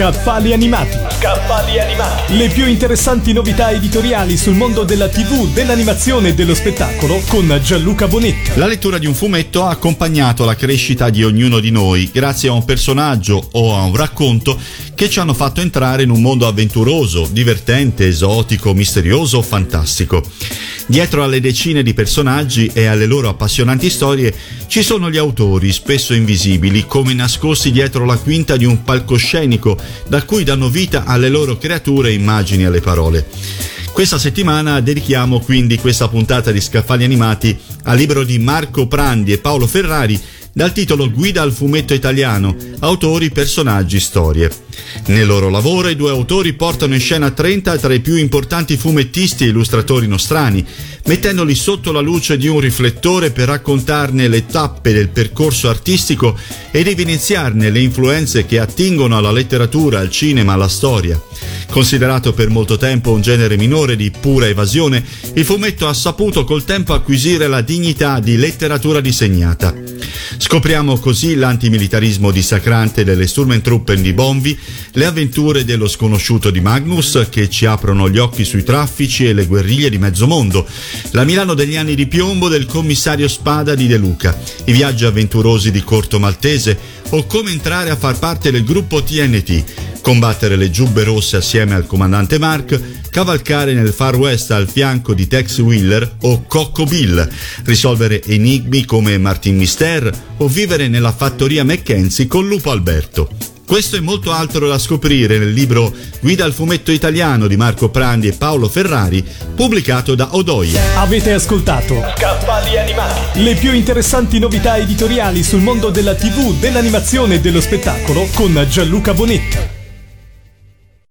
Scaffali animati. Scaffali animati. Le più interessanti novità editoriali sul mondo della TV, dell'animazione e dello spettacolo con Gianluca Bonetti. La lettura di un fumetto ha accompagnato la crescita di ognuno di noi grazie a un personaggio o a un racconto che ci hanno fatto entrare in un mondo avventuroso, divertente, esotico, misterioso, fantastico. Dietro alle decine di personaggi e alle loro appassionanti storie ci sono gli autori, spesso invisibili, come nascosti dietro la quinta di un palcoscenico, da cui danno vita alle loro creature, immagini alle parole. Questa settimana dedichiamo quindi questa puntata di Scaffali Animati al libro di Marco Prandi e Paolo Ferrari dal titolo Guida al fumetto italiano, autori, personaggi, storie. Nel loro lavoro i due autori portano in scena 30 tra i più importanti fumettisti e illustratori nostrani, mettendoli sotto la luce di un riflettore per raccontarne le tappe del percorso artistico ed evidenziarne le influenze che attingono alla letteratura, al cinema, alla storia. Considerato per molto tempo un genere minore di pura evasione, il fumetto ha saputo col tempo acquisire la dignità di letteratura disegnata. Scopriamo così l'antimilitarismo dissacrante delle Sturmentruppen di Bonvi, le avventure dello sconosciuto di Magnus che ci aprono gli occhi sui traffici e le guerriglie di mezzo mondo, la Milano degli anni di piombo del commissario Spada di De Luca, i viaggi avventurosi di Corto Maltese o come entrare a far parte del gruppo TNT, combattere le giubbe rosse assieme al comandante Mark, cavalcare nel Far West al fianco di Tex Wheeler o Cocco Bill, risolvere enigmi come Martin Mister o vivere nella fattoria Mackenzie con Lupo Alberto. Questo e molto altro da scoprire nel libro Guida al fumetto italiano di Marco Prandi e Paolo Ferrari, pubblicato da Odoia. Avete ascoltato Scaffali animati. le più interessanti novità editoriali sul mondo della TV, dell'animazione e dello spettacolo con Gianluca Bonetti.